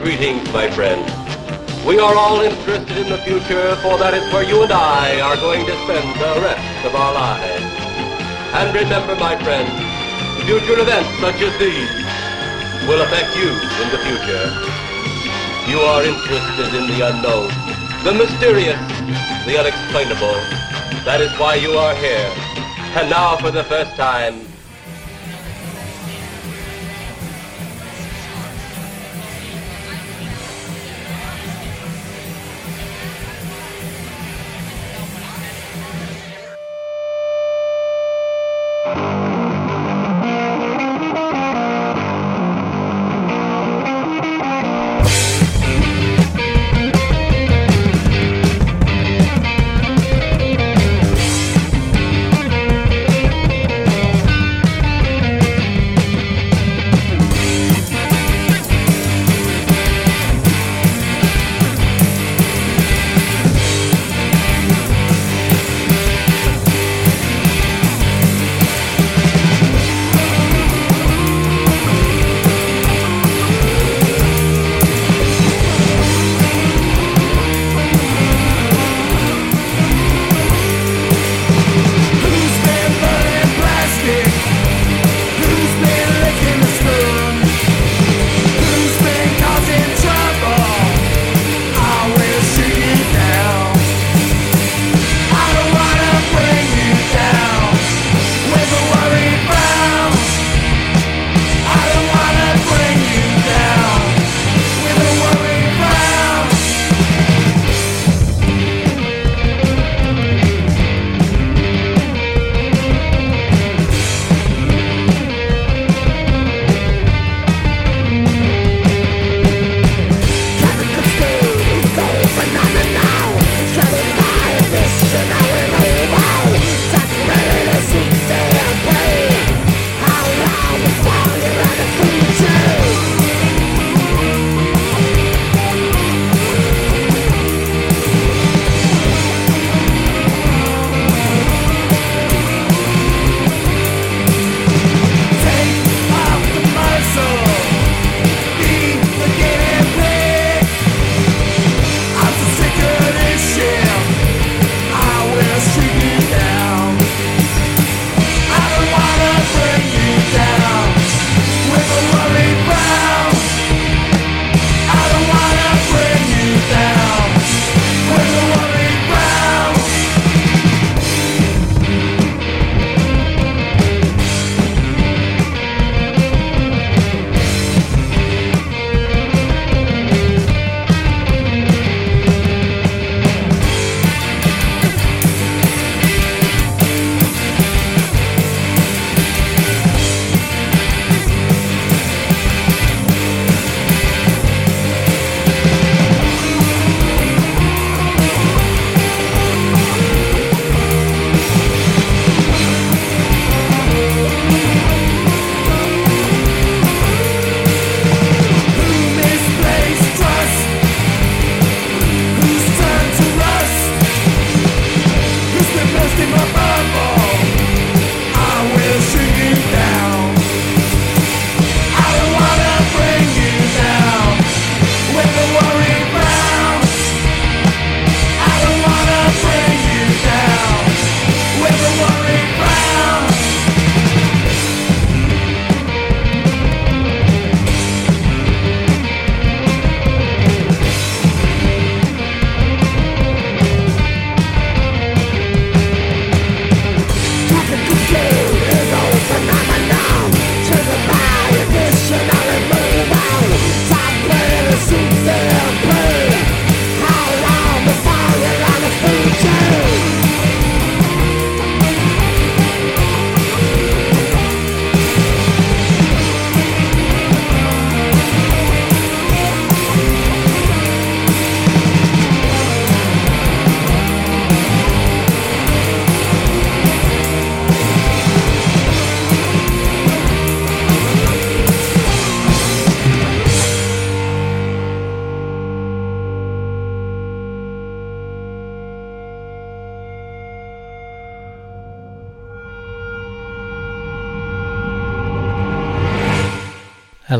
Greetings, my friend. We are all interested in the future, for that is where you and I are going to spend the rest of our lives. And remember, my friend, future events such as these will affect you in the future. You are interested in the unknown, the mysterious, the unexplainable. That is why you are here. And now, for the first time,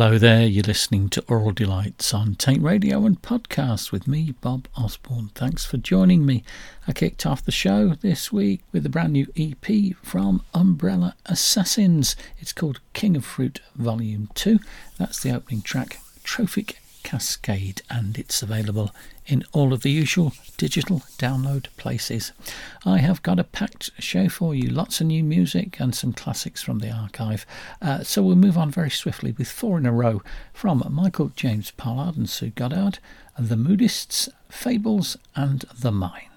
Hello there, you're listening to Aural Delights on Taint Radio and podcast with me, Bob Osborne. Thanks for joining me. I kicked off the show this week with a brand new EP from Umbrella Assassins. It's called King of Fruit Volume 2. That's the opening track, Trophic Cascade, and it's available in all of the usual digital download places. I have got a packed show for you, lots of new music and some classics from the archive. Uh, so we'll move on very swiftly with four in a row from Michael James Pollard and Sue Goddard, The Moodists, Fables, and The Mind.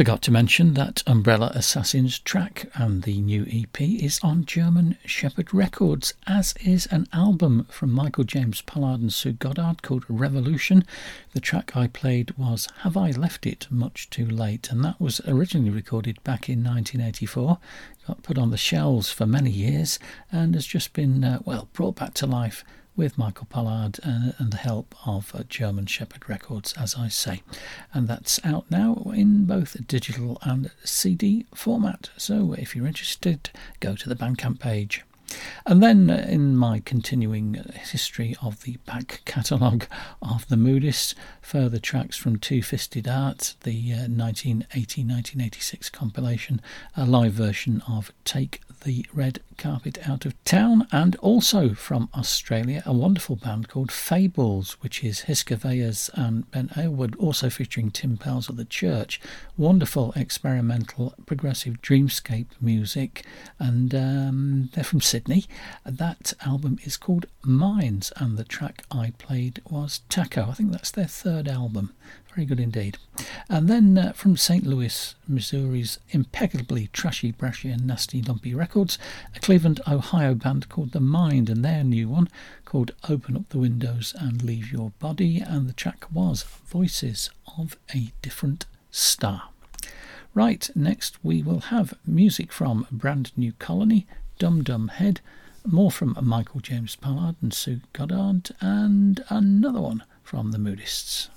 Forgot to mention that Umbrella Assassins track and the new EP is on German Shepherd Records, as is an album from Michael James Pollard and Sue Goddard called Revolution. The track I played was Have I Left It Much Too Late, and that was originally recorded back in 1984. Got put on the shelves for many years and has just been, uh, well, brought back to life with Michael Pollard and, and the help of uh, German Shepherd Records, as I say. And that's out now in both digital and CD format. So if you're interested, go to the Bandcamp page. And then, uh, in my continuing history of the back catalogue of the Moodists, further tracks from Two Fisted Art, the uh, 1980 1986 compilation, a live version of Take the red carpet out of town, and also from Australia, a wonderful band called Fables, which is Hiska and Ben Aylward, also featuring Tim Powles of the Church. Wonderful experimental progressive dreamscape music, and um, they're from Sydney. That album is called Minds, and the track I played was Taco. I think that's their third album. Very good indeed. And then uh, from St. Louis, Missouri's impeccably trashy, brashy, and nasty lumpy records, a Cleveland, Ohio band called The Mind, and their new one called Open Up the Windows and Leave Your Body, and the track was Voices of a Different Star. Right, next we will have music from Brand New Colony, Dum Dum Head, more from Michael James Pollard and Sue Goddard, and another one from the Moodists.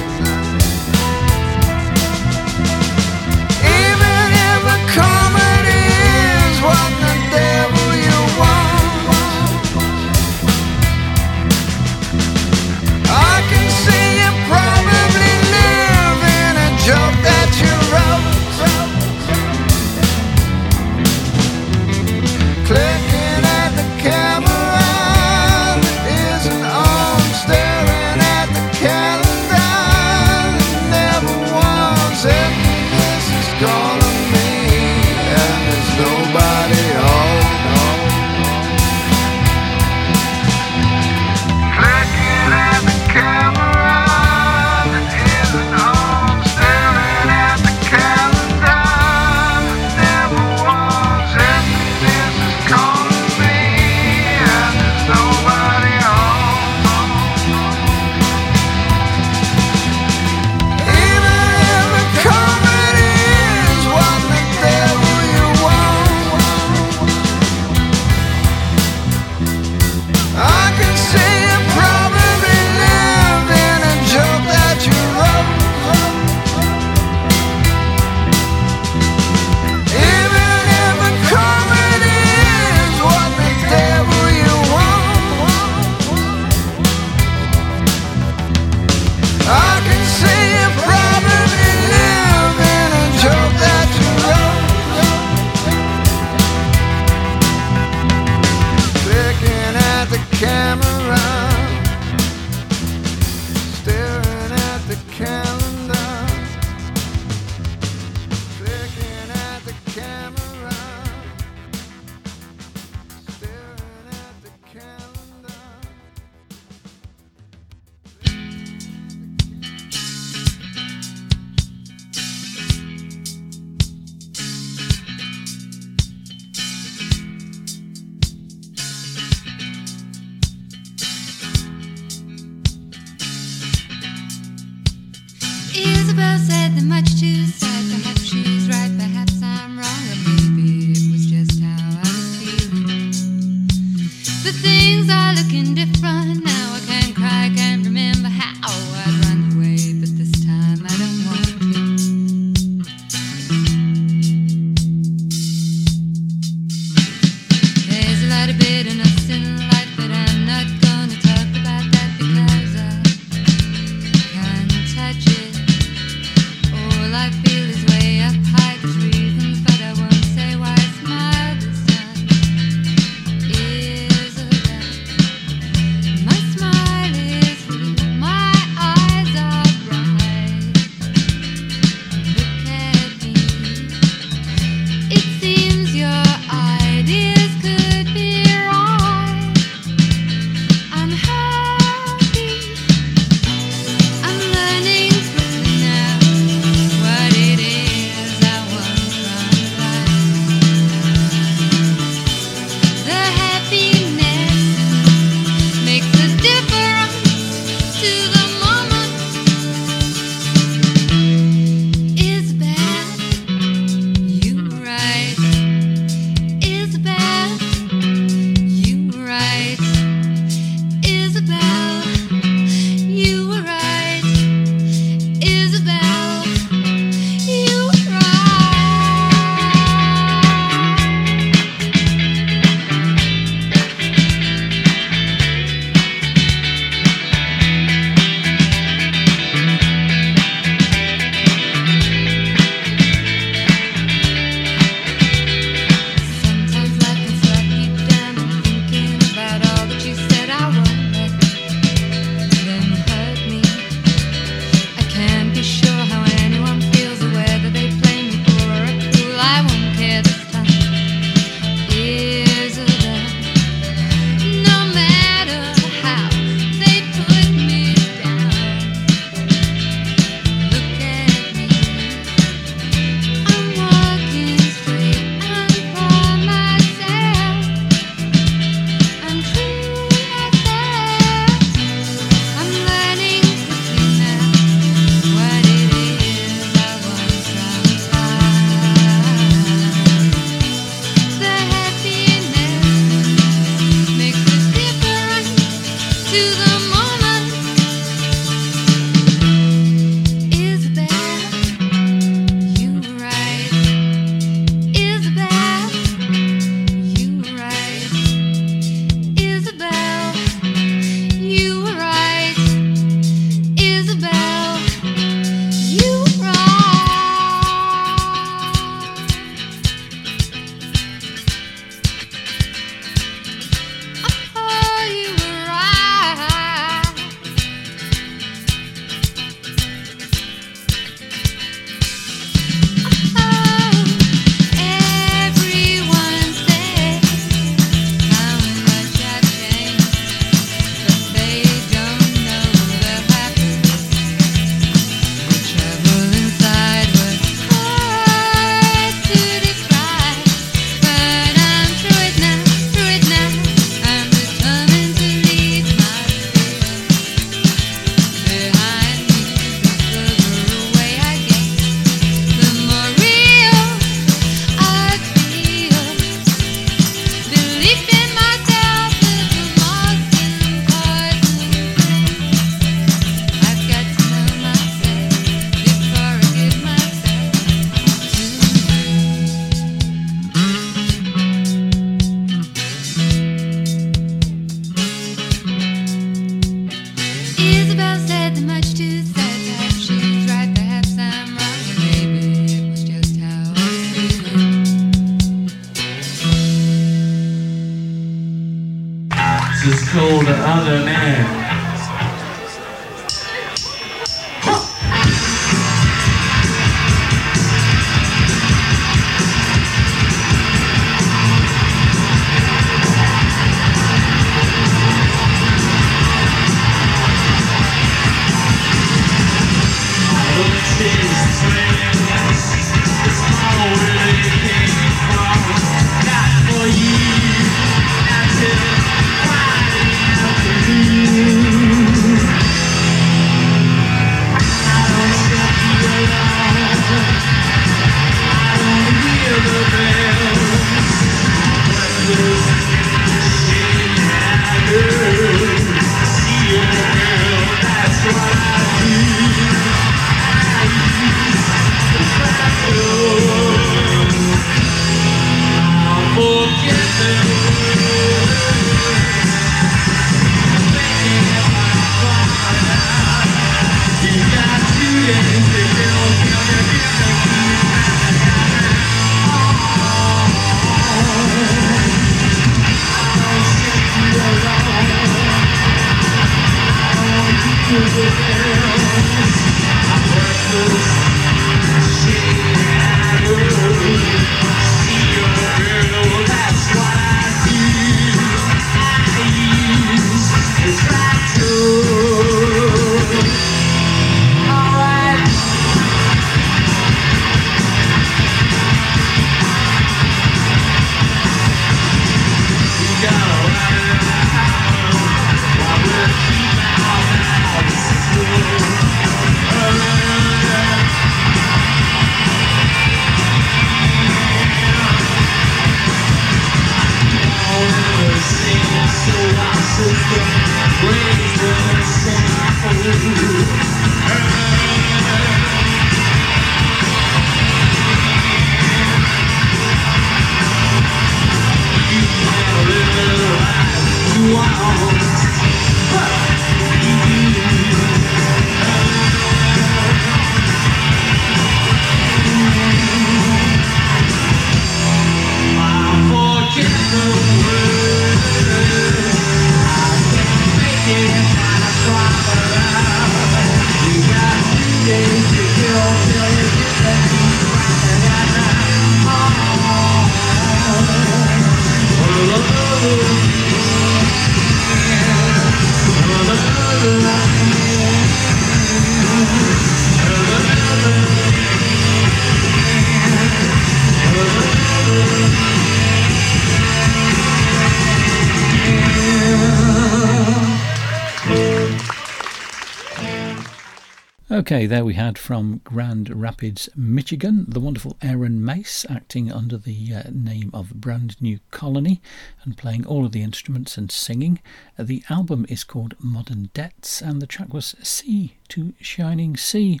Okay, there we had from Grand Rapids, Michigan, the wonderful Aaron Mace acting under the uh, name of Brand New Colony and playing all of the instruments and singing. Uh, the album is called Modern Debts and the track was Sea to Shining Sea.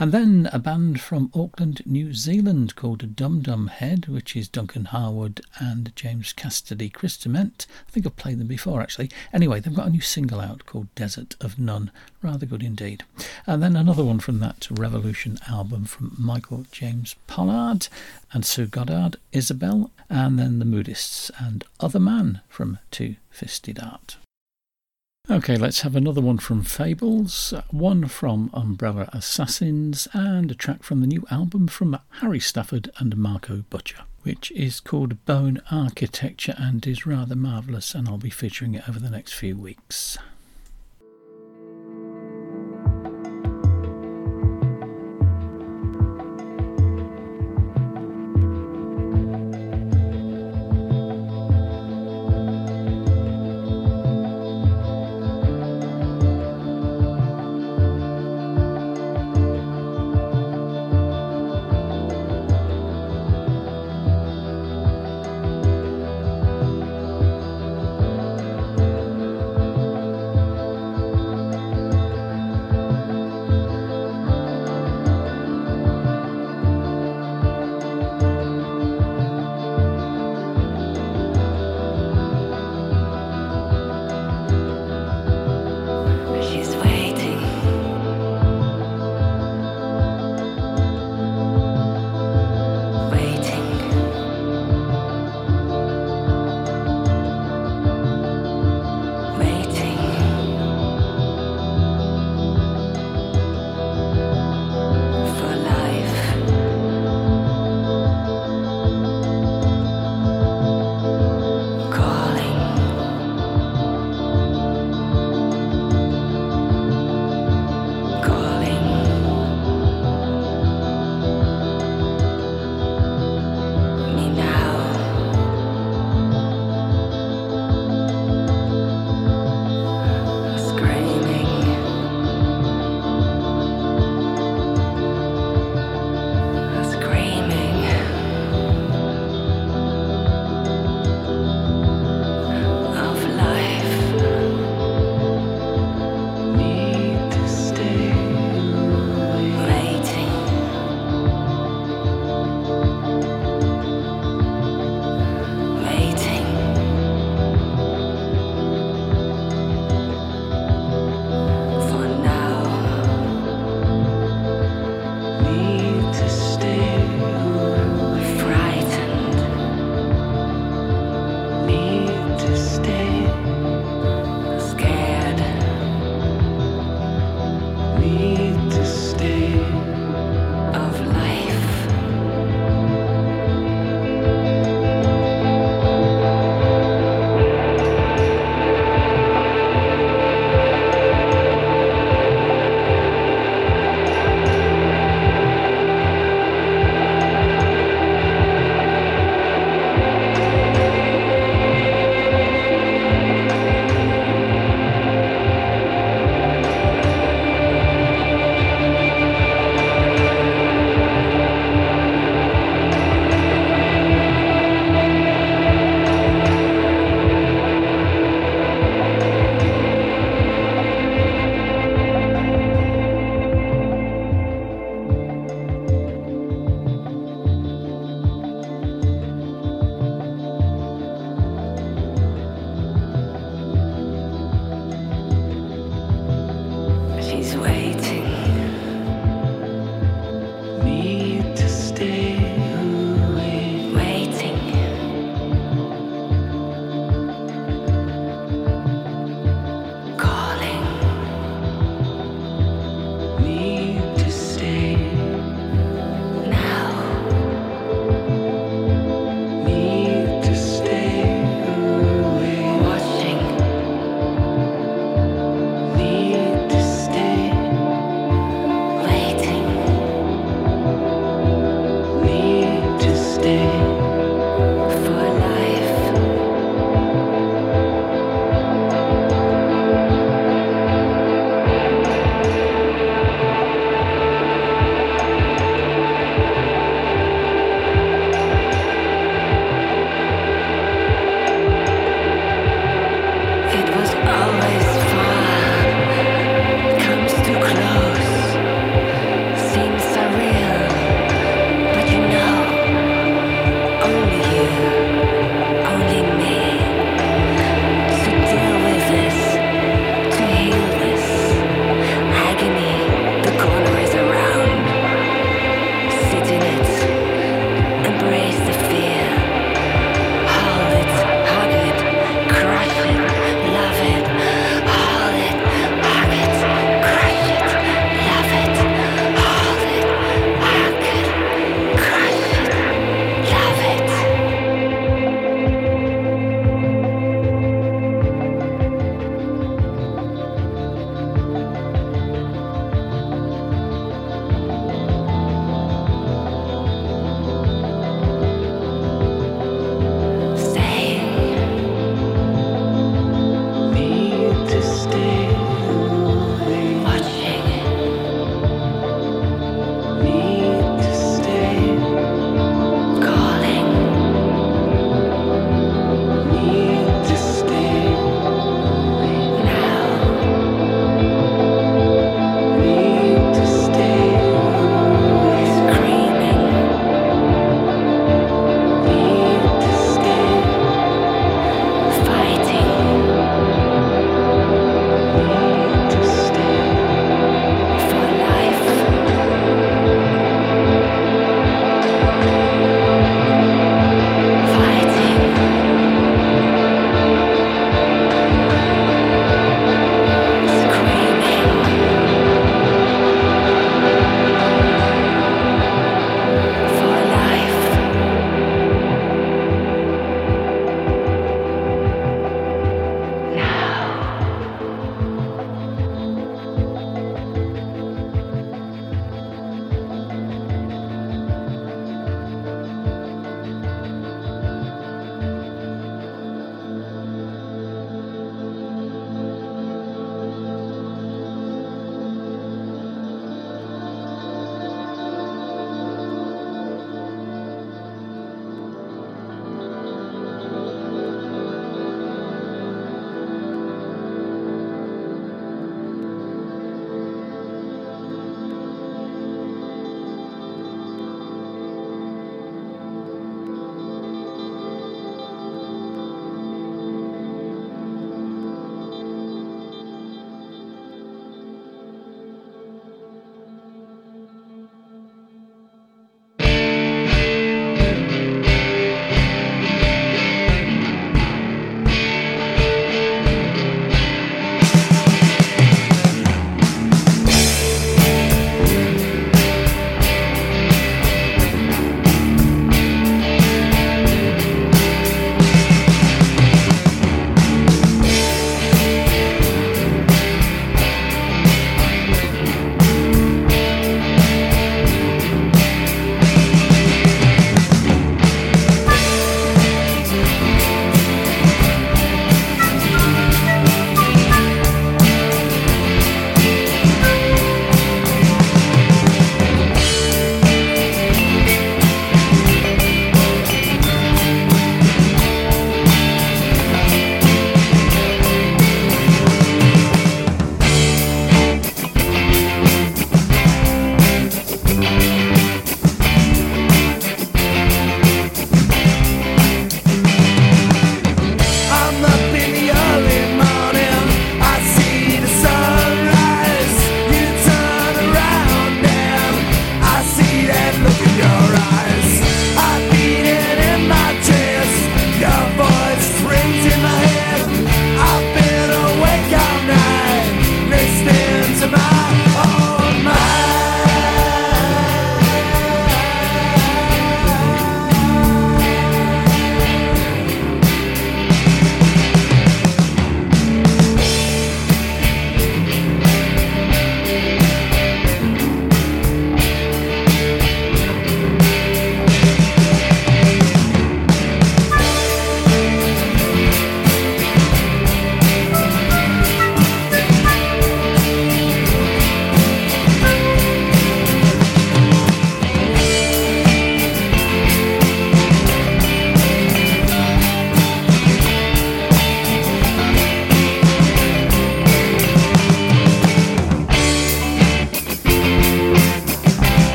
And then a band from Auckland, New Zealand called Dum Dum Head, which is Duncan Harwood and James Cassidy Christament. I think I've played them before actually. Anyway, they've got a new single out called Desert of None. Rather good indeed. And then another one from that Revolution album from Michael James Pollard and Sue Goddard, Isabel, and then The Moodists and Other Man from Two Fisted Art. Okay, let's have another one from Fables, one from Umbrella Assassins, and a track from the new album from Harry Stafford and Marco Butcher, which is called Bone Architecture and is rather marvellous, and I'll be featuring it over the next few weeks.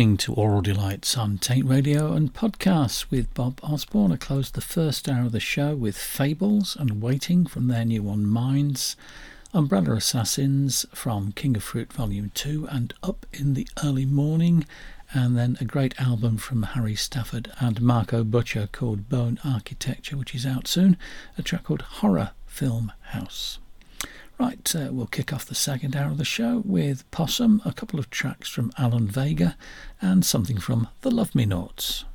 Listening to Aural Delights on Taint Radio and podcasts with Bob Osborne. I closed the first hour of the show with Fables and Waiting from their new one Minds, Umbrella Assassins from King of Fruit Volume 2 and Up in the Early Morning, and then a great album from Harry Stafford and Marco Butcher called Bone Architecture, which is out soon, a track called Horror Film House. Right, uh, we'll kick off the second hour of the show with Possum, a couple of tracks from Alan Vega, and something from the Love Me Notes.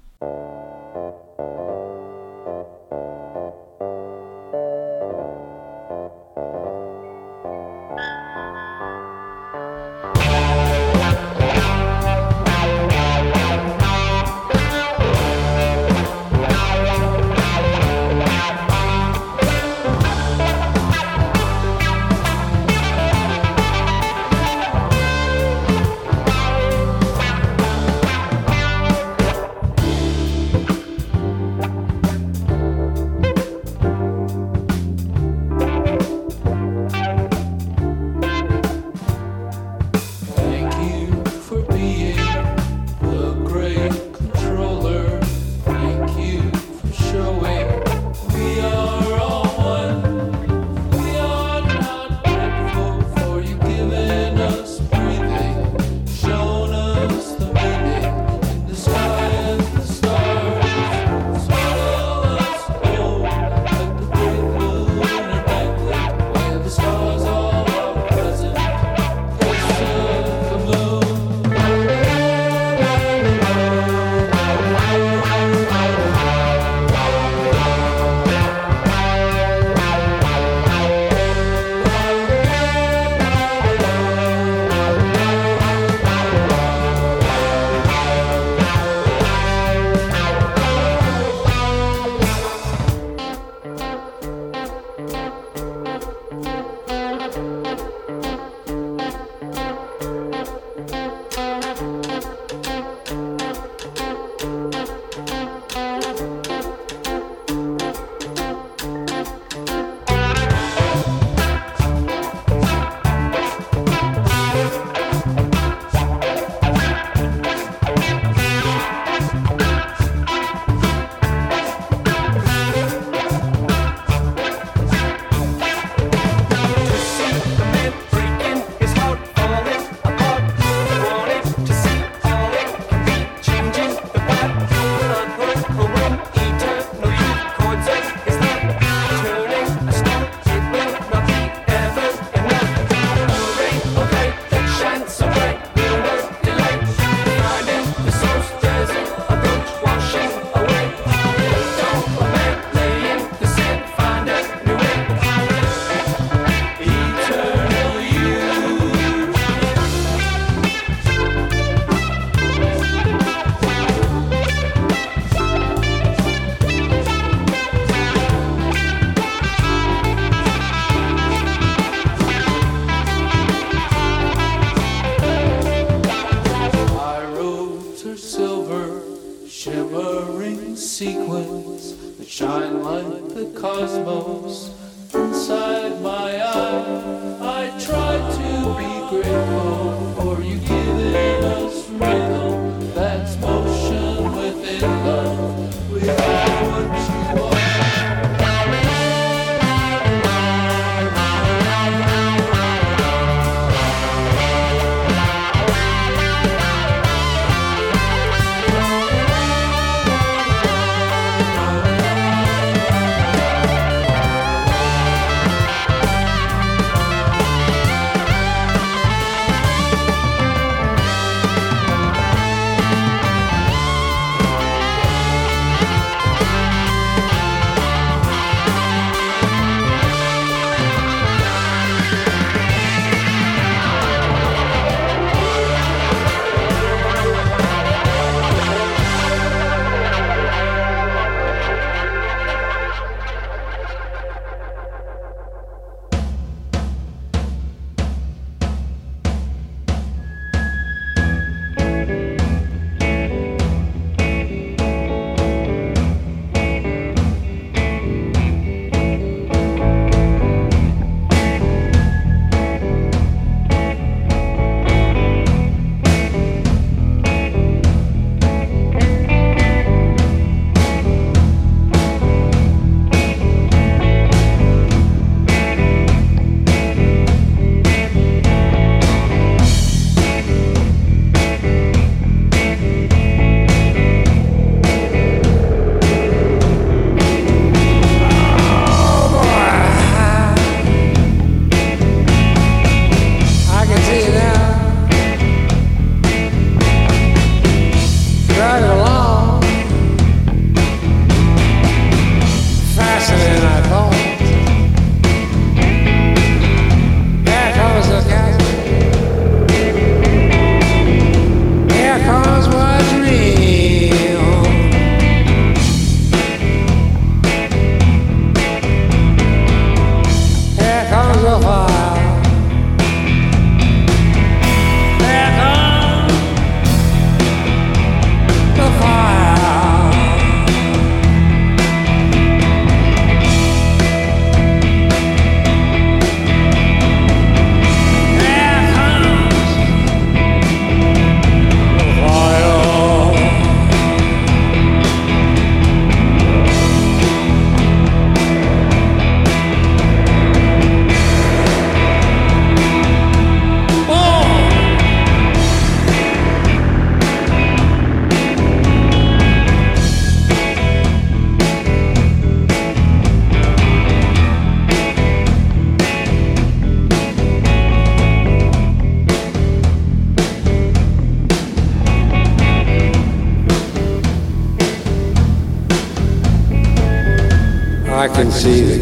See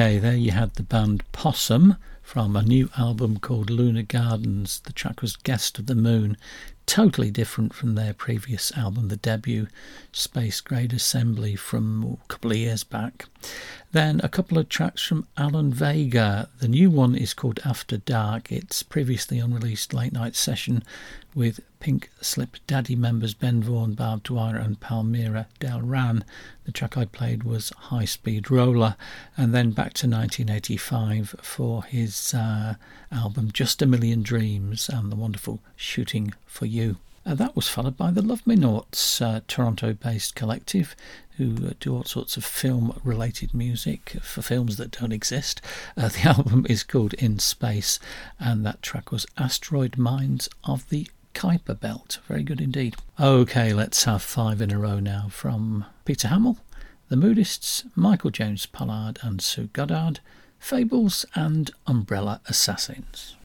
Okay, there you had the band Possum from a new album called Lunar Gardens. The track was Guest of the Moon, totally different from their previous album, the debut Space Grade Assembly from a couple of years back. Then a couple of tracks from Alan Vega. The new one is called After Dark. It's previously unreleased late night session with Pink Slip Daddy members Ben Vaughan, Barb Dwyer, and Palmyra Delran. The track I played was High Speed Roller, and then back to 1985 for his uh, album Just a Million Dreams and the wonderful Shooting for You. Uh, that was followed by the Love Me Noughts, uh, Toronto based collective who uh, do all sorts of film related music for films that don't exist. Uh, the album is called In Space, and that track was Asteroid Mines of the Kuiper Belt. Very good indeed. Okay, let's have five in a row now from Peter Hammill, The Moodists, Michael James Pollard, and Sue Goddard, Fables, and Umbrella Assassins.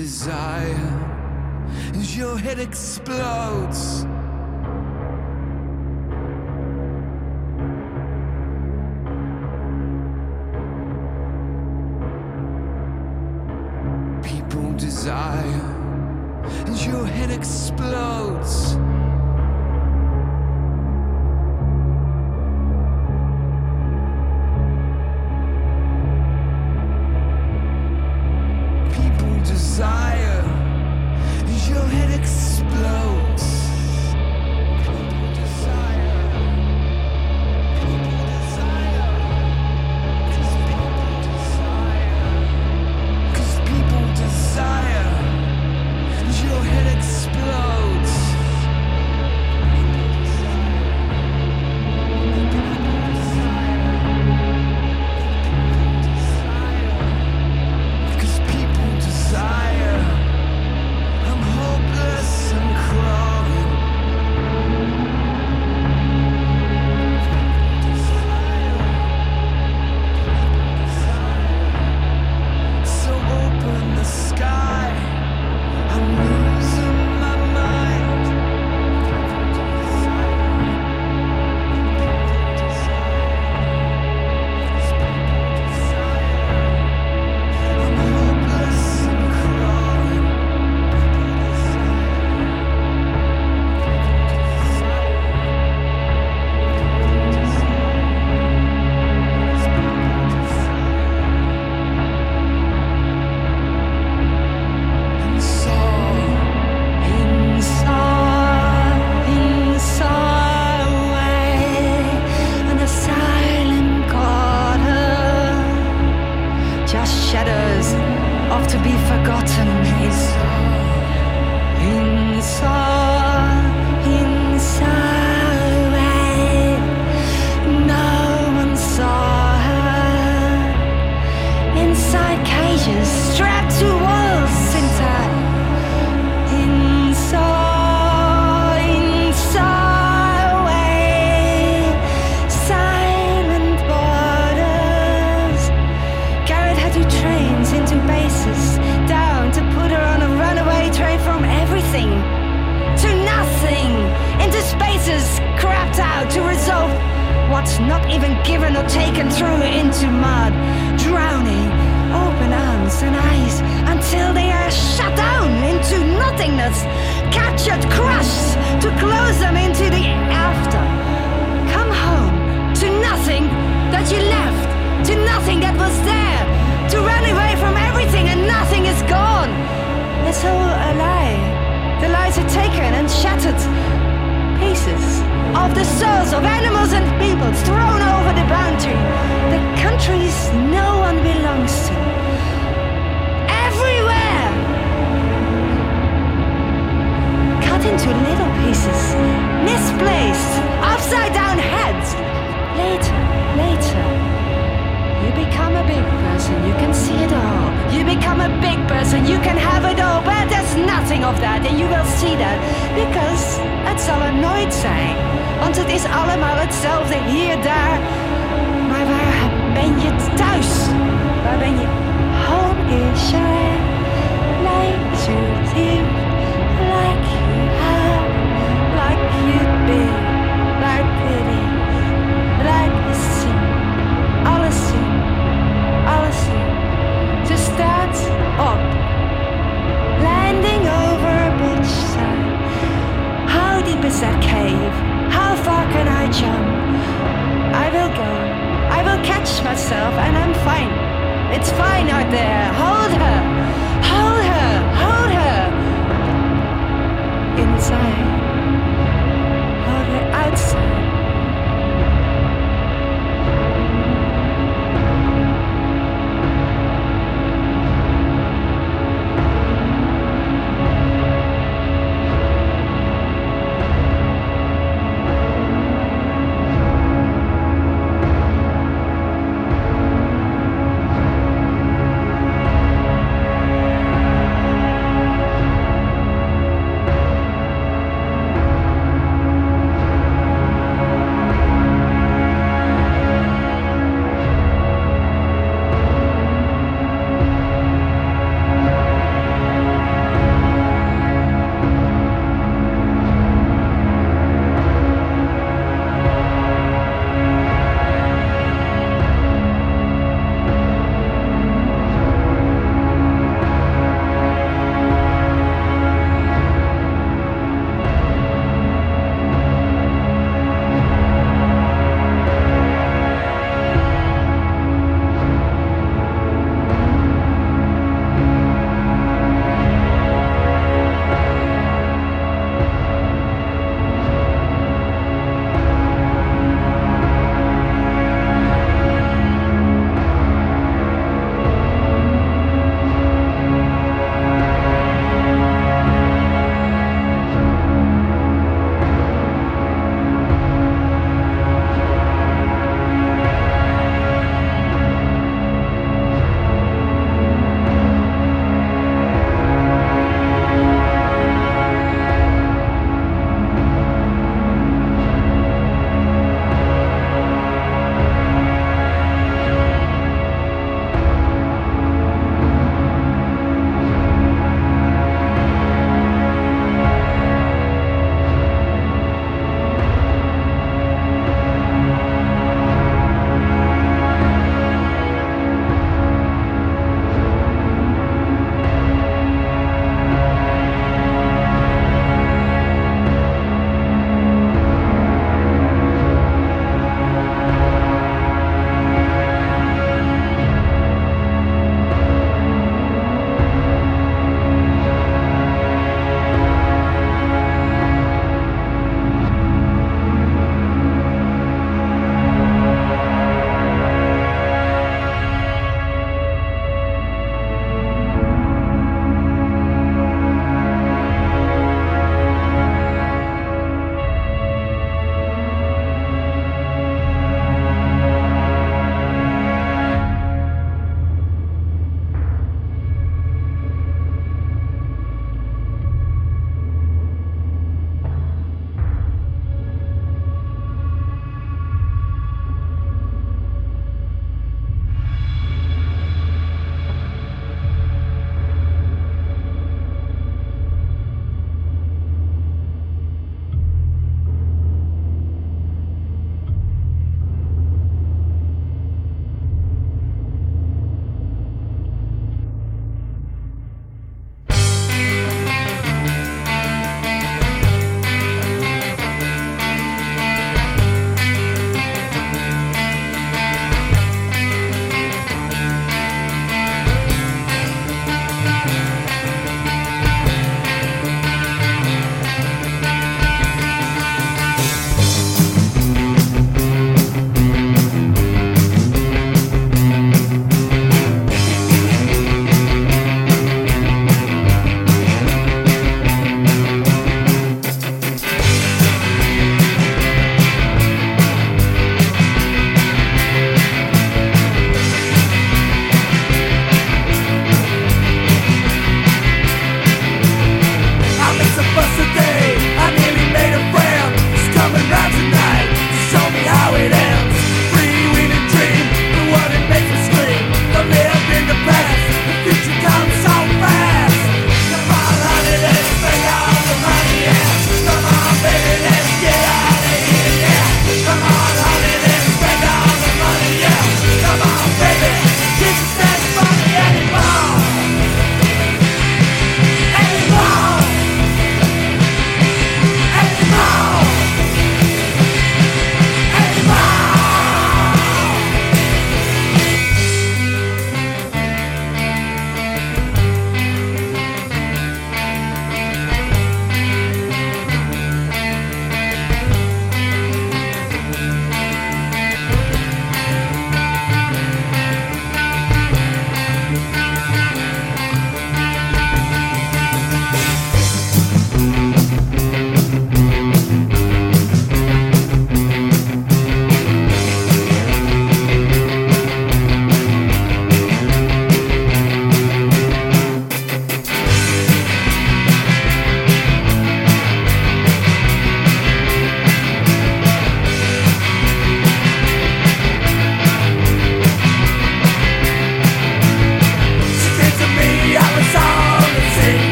Desire. As your head explodes.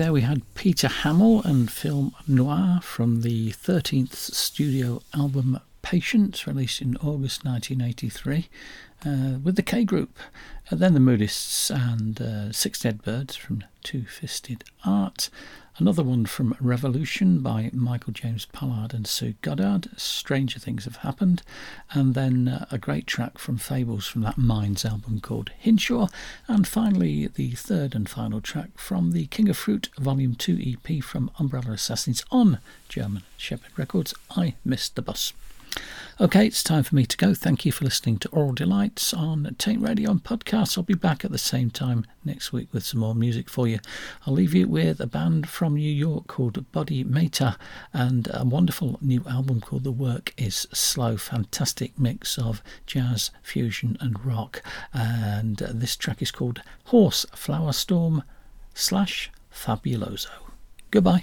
There we had Peter Hammill and Film Noir from the 13th studio album Patience, released in August 1983, uh, with the K Group. Uh, then the Moodists and uh, Six Dead Birds from Two Fisted Art. Another one from Revolution by Michael James Pollard and Sue Goddard. Stranger Things Have Happened. And then uh, a great track from Fables from that Minds album called Hinshaw. And finally, the third and final track from the King of Fruit Volume 2 EP from Umbrella Assassins on German Shepherd Records. I Missed the Bus. Okay, it's time for me to go. Thank you for listening to Aural Delights on Taint Radio and Podcast. I'll be back at the same time next week with some more music for you. I'll leave you with a band from New York called Body Meta and a wonderful new album called The Work is Slow. Fantastic mix of jazz, fusion, and rock. And uh, this track is called Horse Flower Storm slash Fabuloso. Goodbye.